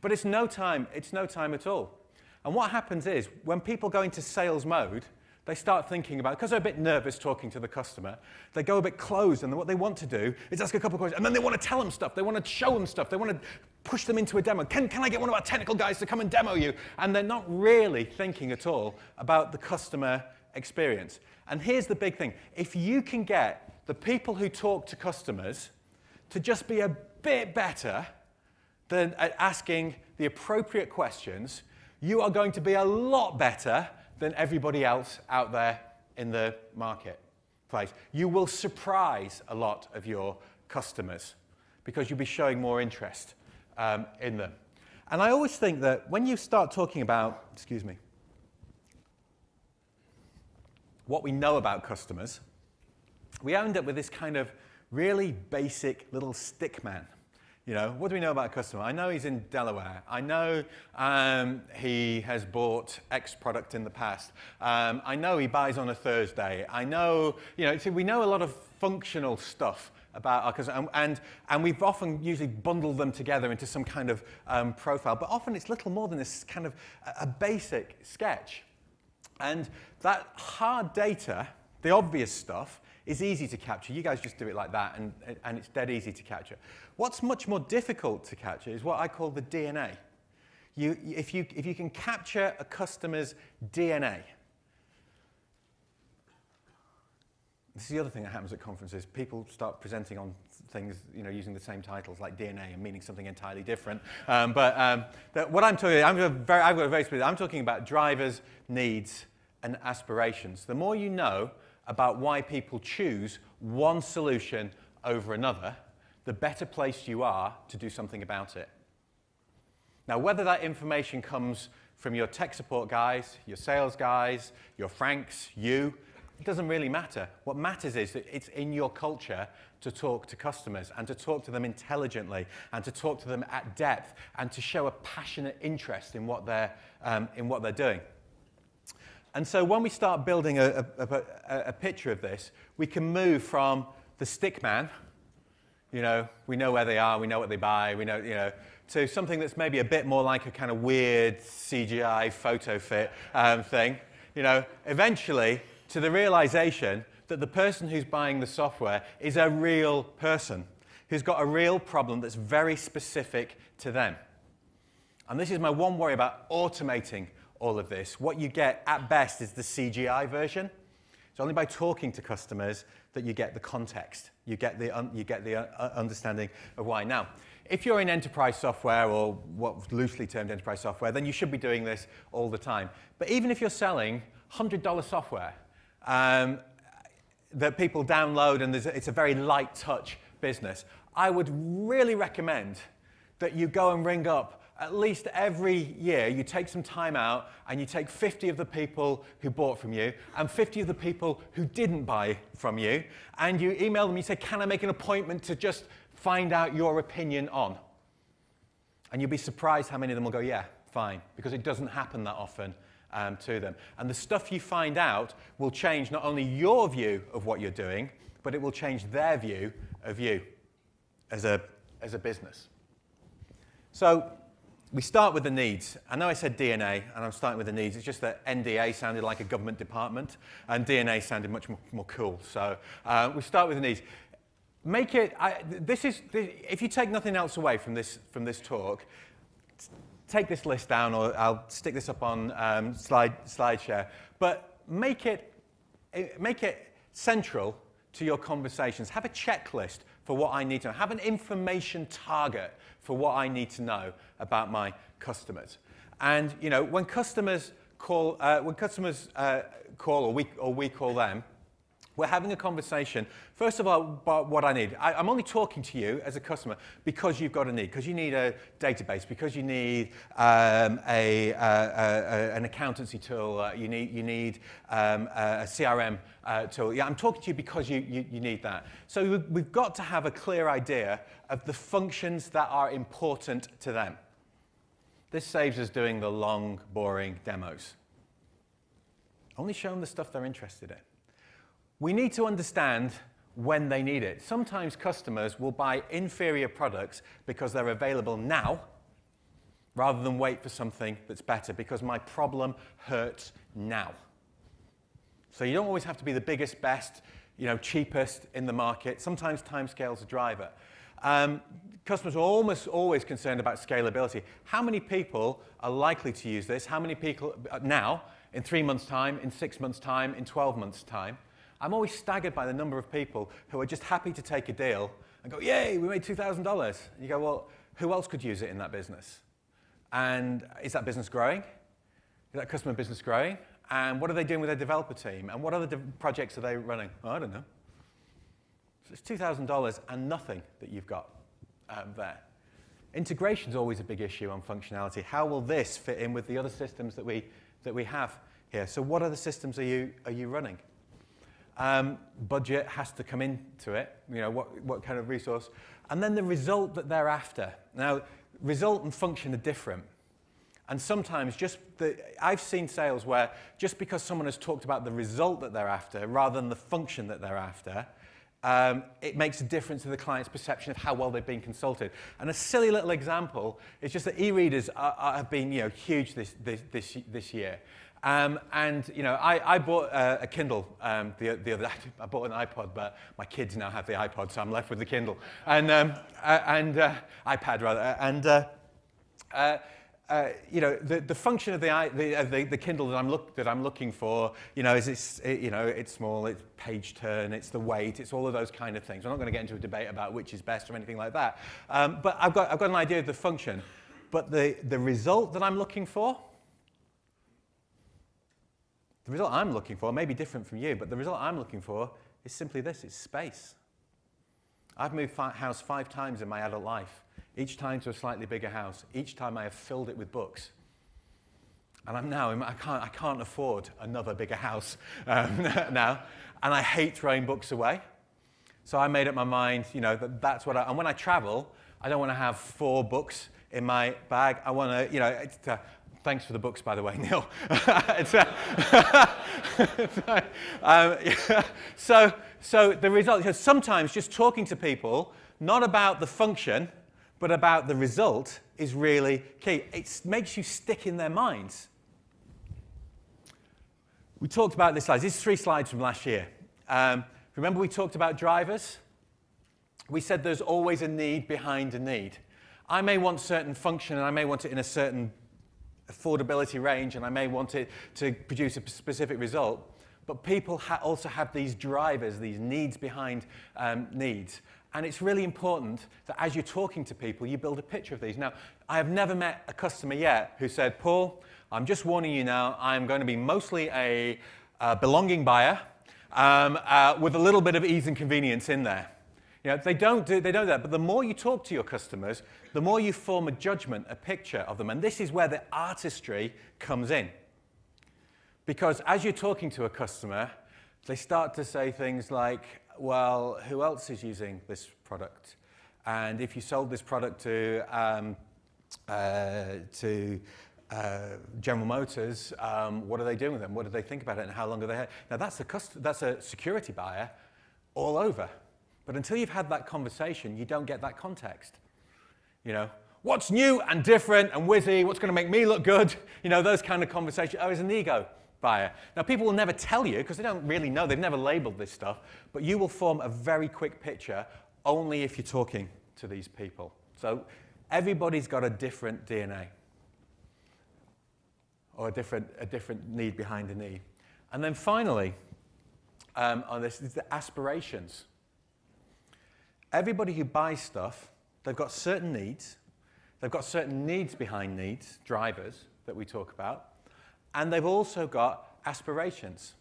but it's no time, it's no time at all. And what happens is, when people go into sales mode, they start thinking about, because they're a bit nervous talking to the customer, they go a bit closed, and what they want to do is ask a couple of questions, and then they want to tell them stuff, they want to show them stuff, they want to push them into a demo. Can, can I get one of our technical guys to come and demo you? And they're not really thinking at all about the customer experience. And here's the big thing if you can get the people who talk to customers to just be a bit better than at asking the appropriate questions, you are going to be a lot better than everybody else out there in the marketplace. You will surprise a lot of your customers because you'll be showing more interest um, in them. And I always think that when you start talking about, excuse me, what we know about customers, we end up with this kind of really basic little stick man. You know, what do we know about a customer? I know he's in Delaware. I know um, he has bought X product in the past. Um, I know he buys on a Thursday. I know, you know, so we know a lot of functional stuff about our customer, and, and, and we've often usually bundled them together into some kind of um, profile, but often it's little more than this kind of a, a basic sketch. And that hard data, the obvious stuff, is easy to capture. You guys just do it like that, and, and it's dead easy to capture. What's much more difficult to capture is what I call the DNA. You, if, you, if you can capture a customer's DNA, this is the other thing that happens at conferences. People start presenting on things, you know, using the same titles like DNA and meaning something entirely different. Um, but um, what I'm talking, I'm very, I've got a very specific, I'm talking about drivers, needs, and aspirations. The more you know about why people choose one solution over another, the better placed you are to do something about it. Now, whether that information comes from your tech support guys, your sales guys, your Franks, you, it doesn't really matter. What matters is that it's in your culture to talk to customers and to talk to them intelligently and to talk to them at depth and to show a passionate interest in what they're, um, in what they're doing. And so when we start building a, a, a, a, picture of this, we can move from the stick man, you know, we know where they are, we know what they buy, we know, you know, to something that's maybe a bit more like a kind of weird CGI photo fit um, thing, you know, eventually to the realization that the person who's buying the software is a real person who's got a real problem that's very specific to them. And this is my one worry about automating all of this. What you get at best is the CGI version. It's only by talking to customers that you get the context. You get the, you get the uh, understanding of why. Now, if you're in enterprise software or what's loosely termed enterprise software, then you should be doing this all the time. But even if you're selling $100 software um, that people download and it's a very light touch business, I would really recommend that you go and ring up at least every year you take some time out and you take 50 of the people who bought from you and 50 of the people who didn't buy from you and you email them you say can i make an appointment to just find out your opinion on? And you'll be surprised how many of them will go yeah fine because it doesn't happen that often um, to them. And the stuff you find out will change not only your view of what you're doing but it will change their view of you as a, as a business. So we start with the needs. I know I said DNA, and I'm starting with the needs. It's just that NDA sounded like a government department, and DNA sounded much more, more cool. So uh, we start with the needs. Make it, I, this is, this, if you take nothing else away from this, from this talk, take this list down, or I'll stick this up on um, slide, SlideShare, but make it, make it central to your conversations. Have a checklist for what I need to know. Have an information target for what I need to know about my customers. And you know, when customers call, uh, when customers uh, call or we, or we call them, we're having a conversation, first of all, about what I need. I, am only talking to you as a customer because you've got a need, because you need a database, because you need um, a, an accountancy tool, uh, you need, you need um, a CRM uh, tool. Yeah, I'm talking to you because you, you, you need that. So we've got to have a clear idea of the functions that are important to them. This saves us doing the long, boring demos. Only show them the stuff they're interested in. We need to understand when they need it. Sometimes customers will buy inferior products because they're available now rather than wait for something that's better because my problem hurts now. So you don't always have to be the biggest, best, you know, cheapest in the market. Sometimes timescale's a driver. Um, customers are almost always concerned about scalability. How many people are likely to use this? How many people uh, now, in three months' time, in six months' time, in 12 months' time? I'm always staggered by the number of people who are just happy to take a deal and go, yay, we made $2,000. And you go, well, who else could use it in that business? And is that business growing? Is that customer business growing? And what are they doing with their developer team? And what other projects are they running? Oh, I don't know. So it's $2,000 and nothing that you've got um, there. Integration is always a big issue on functionality. How will this fit in with the other systems that we, that we have here? So what other systems are you, are you running? Um, budget has to come into it, you know, what, what kind of resource. And then the result that they're after. Now, result and function are different. And sometimes just the, I've seen sales where just because someone has talked about the result that they're after rather than the function that they're after, um, it makes a difference to the client's perception of how well they've been consulted. And a silly little example is just that e-readers have been you know, huge this, this, this, this year. Um, and you know, I, I bought uh, a Kindle um, the, the other day. I bought an iPod, but my kids now have the iPod, so I'm left with the Kindle and um, uh, and uh, iPad rather. And uh, uh, uh, you know, the, the function of the, the, uh, the, the, Kindle that I'm, look, that I'm looking for, you know, is it's, it, you know, it's small, it's page turn, it's the weight, it's all of those kind of things. I'm not going to get into a debate about which is best or anything like that. Um, but I've got, I've got an idea of the function. But the, the result that I'm looking for, the result I'm looking for may be different from you, but the result I'm looking for is simply this, it's space. I've moved house five times in my adult life each time to a slightly bigger house. Each time I have filled it with books. And I'm now, I can't, I can't afford another bigger house um, now. And I hate throwing books away. So I made up my mind, you know, that that's what I, and when I travel, I don't want to have four books in my bag. I want to, you know, thanks for the books, by the way, Neil. uh, um, so, so the result, is sometimes just talking to people, not about the function, but about the result is really key. It makes you stick in their minds. We talked about this slide. These three slides from last year. Um, remember we talked about drivers? We said there's always a need behind a need. I may want certain function and I may want it in a certain affordability range and I may want it to produce a specific result. But people ha also have these drivers, these needs behind um, needs. And it's really important that as you're talking to people, you build a picture of these. Now, I have never met a customer yet who said, Paul, I'm just warning you now, I'm going to be mostly a belonging buyer um, uh, with a little bit of ease and convenience in there. You know, they don't do they don't do that, but the more you talk to your customers, the more you form a judgment, a picture of them. And this is where the artistry comes in. Because as you're talking to a customer, they start to say things like, well, who else is using this product? And if you sold this product to, um, uh, to uh, General Motors, um, what are they doing with them? What do they think about it and how long are they? Now, that's a, that's a security buyer all over. But until you've had that conversation, you don't get that context. You know, what's new and different and whizzy? What's going to make me look good? You know, those kind of conversations. Oh, it's an ego buyer. Now, people will never tell you because they don't really know, they've never labeled this stuff, but you will form a very quick picture only if you're talking to these people. So, everybody's got a different DNA or a different, a different need behind the need. And then finally, um, on this is the aspirations. Everybody who buys stuff, they've got certain needs. They've got certain needs behind needs, drivers that we talk about. And they've also got aspirations.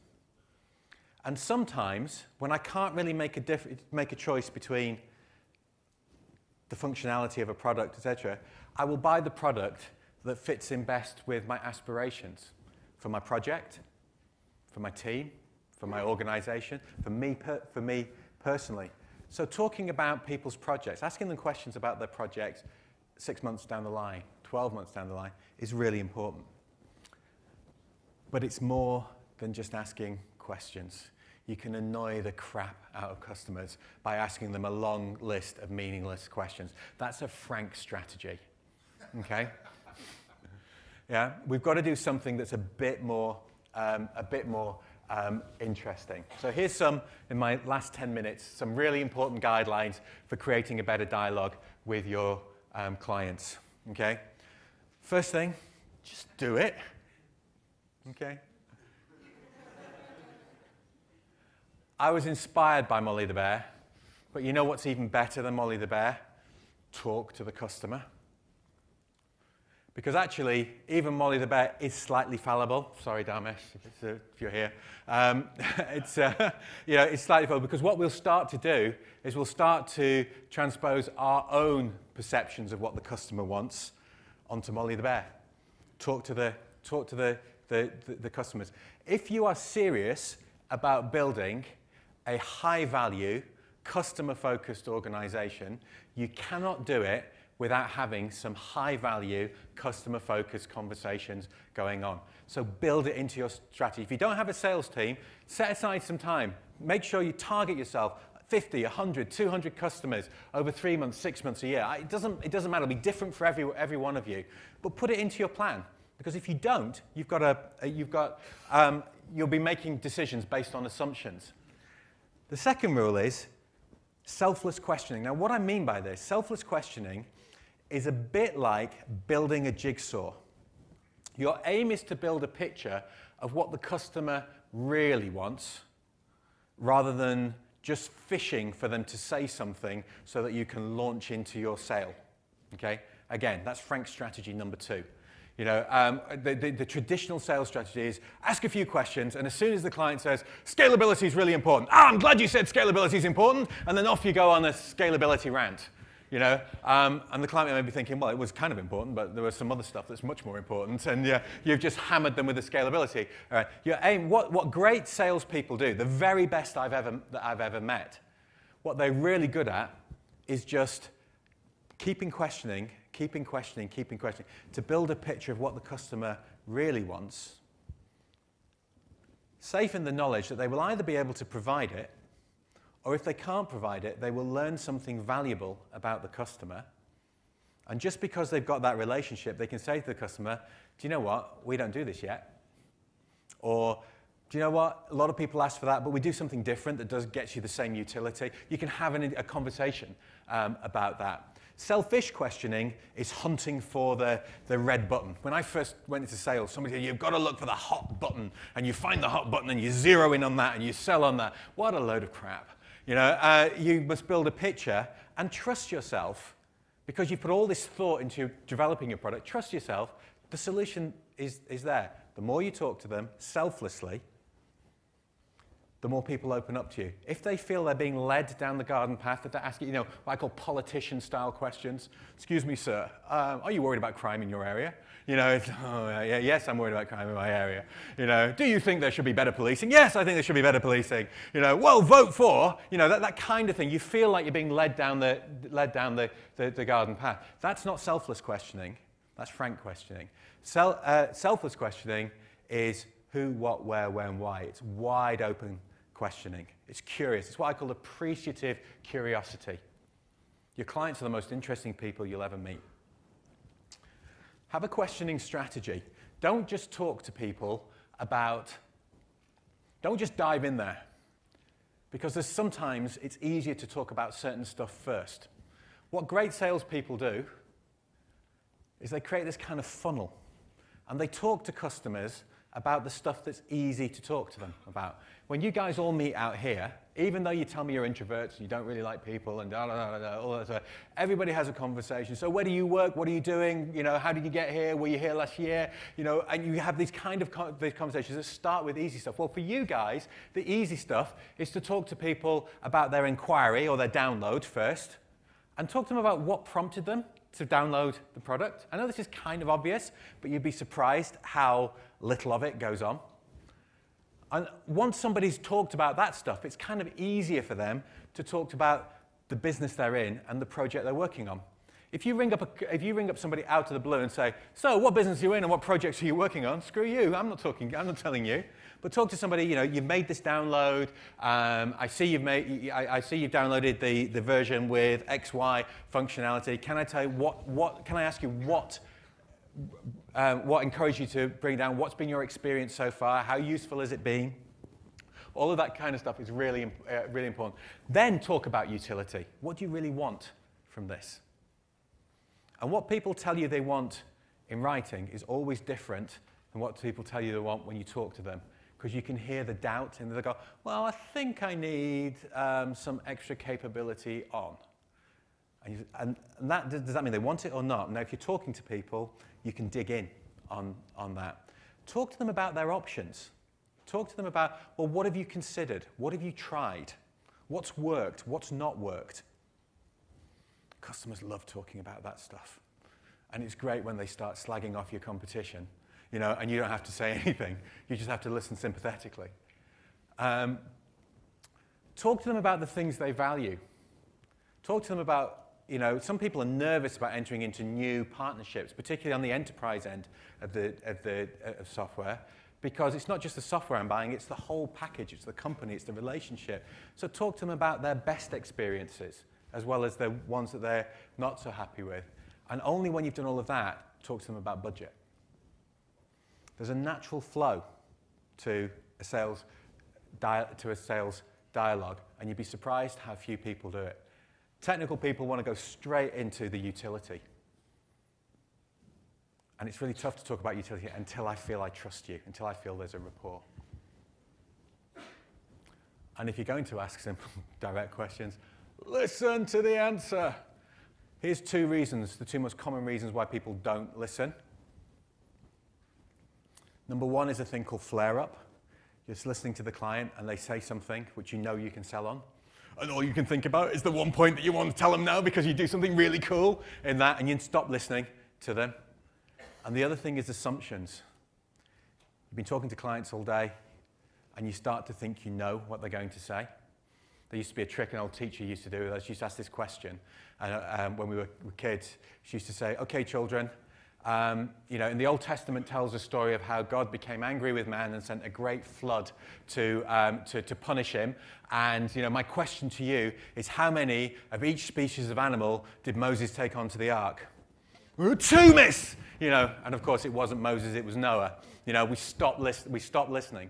And sometimes, when I can't really make a, diff- make a choice between the functionality of a product, etc., I will buy the product that fits in best with my aspirations for my project, for my team, for my organization, for me, per- for me personally. So, talking about people's projects, asking them questions about their projects six months down the line, 12 months down the line, is really important. But it's more than just asking questions. you can annoy the crap out of customers by asking them a long list of meaningless questions. That's a frank strategy. Okay? Yeah, we've got to do something that's a bit more, um, a bit more um, interesting. So here's some, in my last 10 minutes, some really important guidelines for creating a better dialogue with your um, clients. Okay? First thing, just do it. Okay? I was inspired by Molly the Bear, but you know what's even better than Molly the Bear? Talk to the customer. Because actually, even Molly the Bear is slightly fallible. Sorry, Dharmesh, if, uh, if you're here. Um, it's, uh, you know, it's slightly fallible because what we'll start to do is we'll start to transpose our own perceptions of what the customer wants onto Molly the Bear. Talk to the, talk to the, the, the, the customers. If you are serious about building a high value, customer focused organization, you cannot do it without having some high value, customer focused conversations going on. So build it into your strategy. If you don't have a sales team, set aside some time. Make sure you target yourself 50, 100, 200 customers over three months, six months, a year. It doesn't, it doesn't matter. It'll be different for every, every one of you. But put it into your plan. Because if you don't, you've got a, you've got, um, you'll be making decisions based on assumptions. The second rule is selfless questioning. Now, what I mean by this, selfless questioning is a bit like building a jigsaw. Your aim is to build a picture of what the customer really wants rather than just fishing for them to say something so that you can launch into your sale. Okay? Again, that's Frank's strategy number two. You know, um, the, the, the, traditional sales strategy is ask a few questions, and as soon as the client says, scalability is really important, ah, I'm glad you said scalability is important, and then off you go on a scalability rant you know? Um, and the client may be thinking, well, it was kind of important, but there was some other stuff that's much more important, and yeah, you've just hammered them with the scalability. All right. Your aim, what, what great salespeople do, the very best I've ever, that I've ever met, what they're really good at is just keeping questioning, keeping questioning, keeping questioning, to build a picture of what the customer really wants, safe in the knowledge that they will either be able to provide it or if they can't provide it, they will learn something valuable about the customer. And just because they've got that relationship, they can say to the customer, Do you know what? We don't do this yet. Or, Do you know what? A lot of people ask for that, but we do something different that does get you the same utility. You can have an, a conversation um, about that. Selfish questioning is hunting for the, the red button. When I first went into sales, somebody said, You've got to look for the hot button. And you find the hot button and you zero in on that and you sell on that. What a load of crap. You know, uh, you must build a picture and trust yourself because you put all this thought into developing your product. Trust yourself. The solution is, is there. The more you talk to them selflessly, the more people open up to you. If they feel they're being led down the garden path, that they're asking, you know, what I call politician style questions. Excuse me, sir, um, are you worried about crime in your area? You know, oh, yeah, yes, I'm worried about crime in my area. You know, do you think there should be better policing? Yes, I think there should be better policing. You know, well, vote for. You know, that, that kind of thing. You feel like you're being led down the, led down the, the, the garden path. That's not selfless questioning. That's frank questioning. Sel, uh, selfless questioning is who, what, where, when, why. It's wide open questioning. It's curious. It's what I call appreciative curiosity. Your clients are the most interesting people you'll ever meet. Have a questioning strategy. Don't just talk to people about, don't just dive in there. Because there's sometimes it's easier to talk about certain stuff first. What great salespeople do is they create this kind of funnel and they talk to customers about the stuff that's easy to talk to them about. When you guys all meet out here, even though you tell me you're introverts and you don't really like people and da, da, da, da, all that stuff, everybody has a conversation. So where do you work? What are you doing? You know, how did you get here? Were you here last year? You know, and you have these kind of con- these conversations that start with easy stuff. Well, for you guys, the easy stuff is to talk to people about their inquiry or their download first and talk to them about what prompted them to download the product. I know this is kind of obvious, but you'd be surprised how little of it goes on. And once somebody's talked about that stuff, it's kind of easier for them to talk about the business they're in and the project they're working on. If you, ring up a, if you ring up somebody out of the blue and say, so what business are you in and what projects are you working on? Screw you, I'm not talking, I'm not telling you. But talk to somebody, you know, you've made this download. Um, I, see you've made, I, I, see you've downloaded the, the version with XY functionality. Can I tell you what, what can I ask you what, um, what encouraged you to bring down? What's been your experience so far? How useful has it been? All of that kind of stuff is really, uh, really important. Then talk about utility. What do you really want from this? And what people tell you they want in writing is always different than what people tell you they want when you talk to them. Because you can hear the doubt, and they go, Well, I think I need um, some extra capability on. And, you, and, and that, does that mean they want it or not? Now, if you're talking to people, you can dig in on, on that. Talk to them about their options. Talk to them about, well, what have you considered? What have you tried? What's worked? What's not worked? Customers love talking about that stuff. And it's great when they start slagging off your competition, you know, and you don't have to say anything. You just have to listen sympathetically. Um, talk to them about the things they value. Talk to them about, you know, some people are nervous about entering into new partnerships, particularly on the enterprise end of the, of the of software, because it's not just the software I'm buying, it's the whole package, it's the company, it's the relationship. So talk to them about their best experiences as well as the ones that they're not so happy with. And only when you've done all of that, talk to them about budget. There's a natural flow to a sales, to a sales dialogue, and you'd be surprised how few people do it. Technical people want to go straight into the utility. And it's really tough to talk about utility until I feel I trust you, until I feel there's a rapport. And if you're going to ask simple, direct questions, listen to the answer. Here's two reasons, the two most common reasons why people don't listen. Number one is a thing called flare up. You're just listening to the client and they say something which you know you can sell on. And all you can think about is the one point that you want to tell them now because you do something really cool in that and you stop listening to them. And the other thing is assumptions. You've been talking to clients all day and you start to think you know what they're going to say. There used to be a trick an old teacher used to do. She used to ask this question. And um, when we were, kids, she used to say, okay, children, um, you know, in the Old Testament tells a story of how God became angry with man and sent a great flood to, um, to, to punish him. And, you know, my question to you is how many of each species of animal did Moses take onto the ark? Two, miss! You know, and of course it wasn't Moses, it was Noah. You know, we stopped, list- we stopped listening.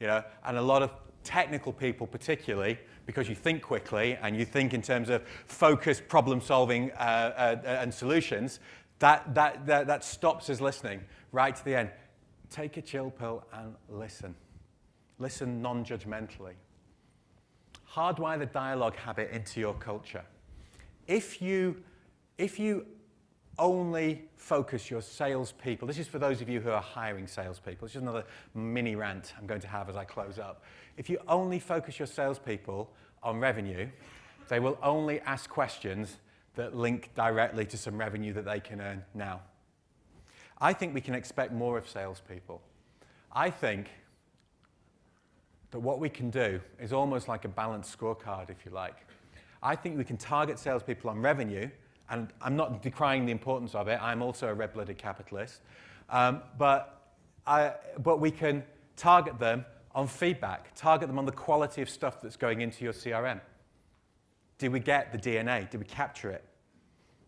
You know, and a lot of technical people particularly because you think quickly and you think in terms of focused problem solving uh, uh, and solutions, that, that, that, that stops us listening right to the end. Take a chill pill and listen. Listen non judgmentally. Hardwire the dialogue habit into your culture. If you, if you only focus your salespeople. This is for those of you who are hiring salespeople. This is another mini rant I'm going to have as I close up. If you only focus your salespeople on revenue, they will only ask questions that link directly to some revenue that they can earn now. I think we can expect more of salespeople. I think that what we can do is almost like a balanced scorecard, if you like. I think we can target salespeople on revenue and I'm not decrying the importance of it. I'm also a red-blooded capitalist. Um, but, I, but we can target them on feedback, target them on the quality of stuff that's going into your CRM. Did we get the DNA? Did we capture it?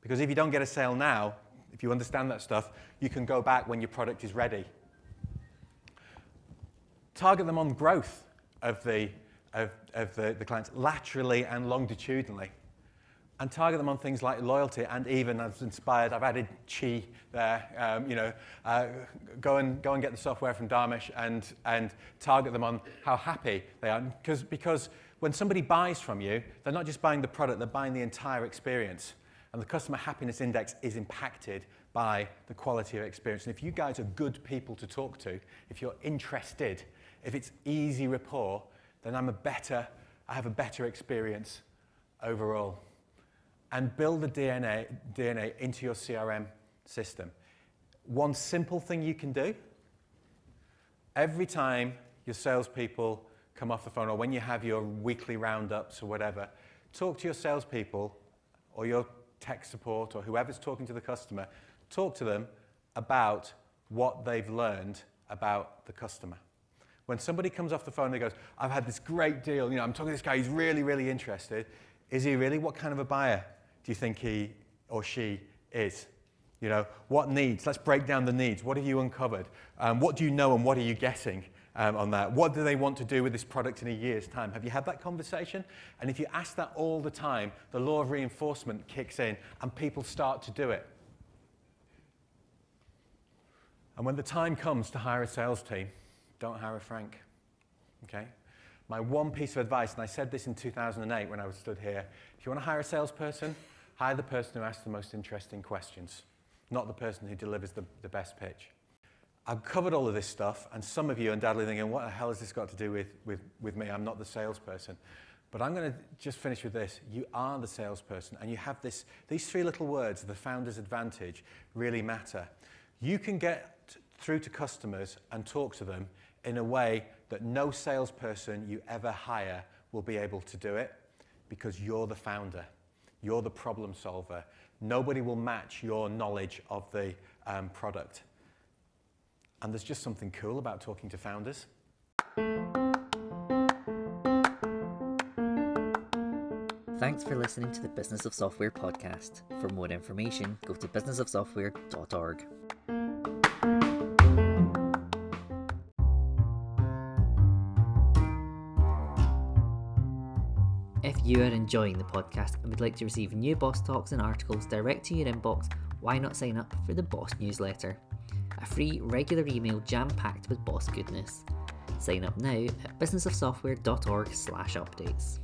Because if you don't get a sale now, if you understand that stuff, you can go back when your product is ready. Target them on growth of the, of, of the, the clients laterally and longitudinally and target them on things like loyalty and even as inspired, I've added Chi there, um, you know, uh, go, and, go and get the software from Dharmesh and, and target them on how happy they are. Because, because when somebody buys from you, they're not just buying the product, they're buying the entire experience. And the customer happiness index is impacted by the quality of experience. And if you guys are good people to talk to, if you're interested, if it's easy rapport, then I'm a better, I have a better experience overall and build the DNA, DNA into your CRM system. One simple thing you can do every time your salespeople come off the phone or when you have your weekly roundups or whatever, talk to your salespeople or your tech support or whoever's talking to the customer, talk to them about what they've learned about the customer. When somebody comes off the phone and goes, I've had this great deal, you know, I'm talking to this guy, he's really, really interested. Is he really? What kind of a buyer do you think he or she is? You know, what needs? Let's break down the needs. What have you uncovered? Um, what do you know and what are you getting um, on that? What do they want to do with this product in a year's time? Have you had that conversation? And if you ask that all the time, the law of reinforcement kicks in and people start to do it. And when the time comes to hire a sales team, don't hire a Frank. Okay? My one piece of advice, and I said this in 2008 when I was stood here if you want to hire a salesperson, hire the person who asks the most interesting questions, not the person who delivers the, the best pitch. I've covered all of this stuff, and some of you are undoubtedly thinking, what the hell has this got to do with, with, with me? I'm not the salesperson. But I'm going to just finish with this. You are the salesperson, and you have this, these three little words, the founder's advantage, really matter. You can get through to customers and talk to them in a way that no salesperson you ever hire will be able to do it because you're the founder. You're the problem solver. Nobody will match your knowledge of the um, product. And there's just something cool about talking to founders. Thanks for listening to the Business of Software podcast. For more information, go to businessofsoftware.org. If you are enjoying the podcast and would like to receive new Boss Talks and articles direct to your inbox, why not sign up for the Boss newsletter? A free, regular email jam-packed with boss goodness. Sign up now at businessofsoftware.org/updates.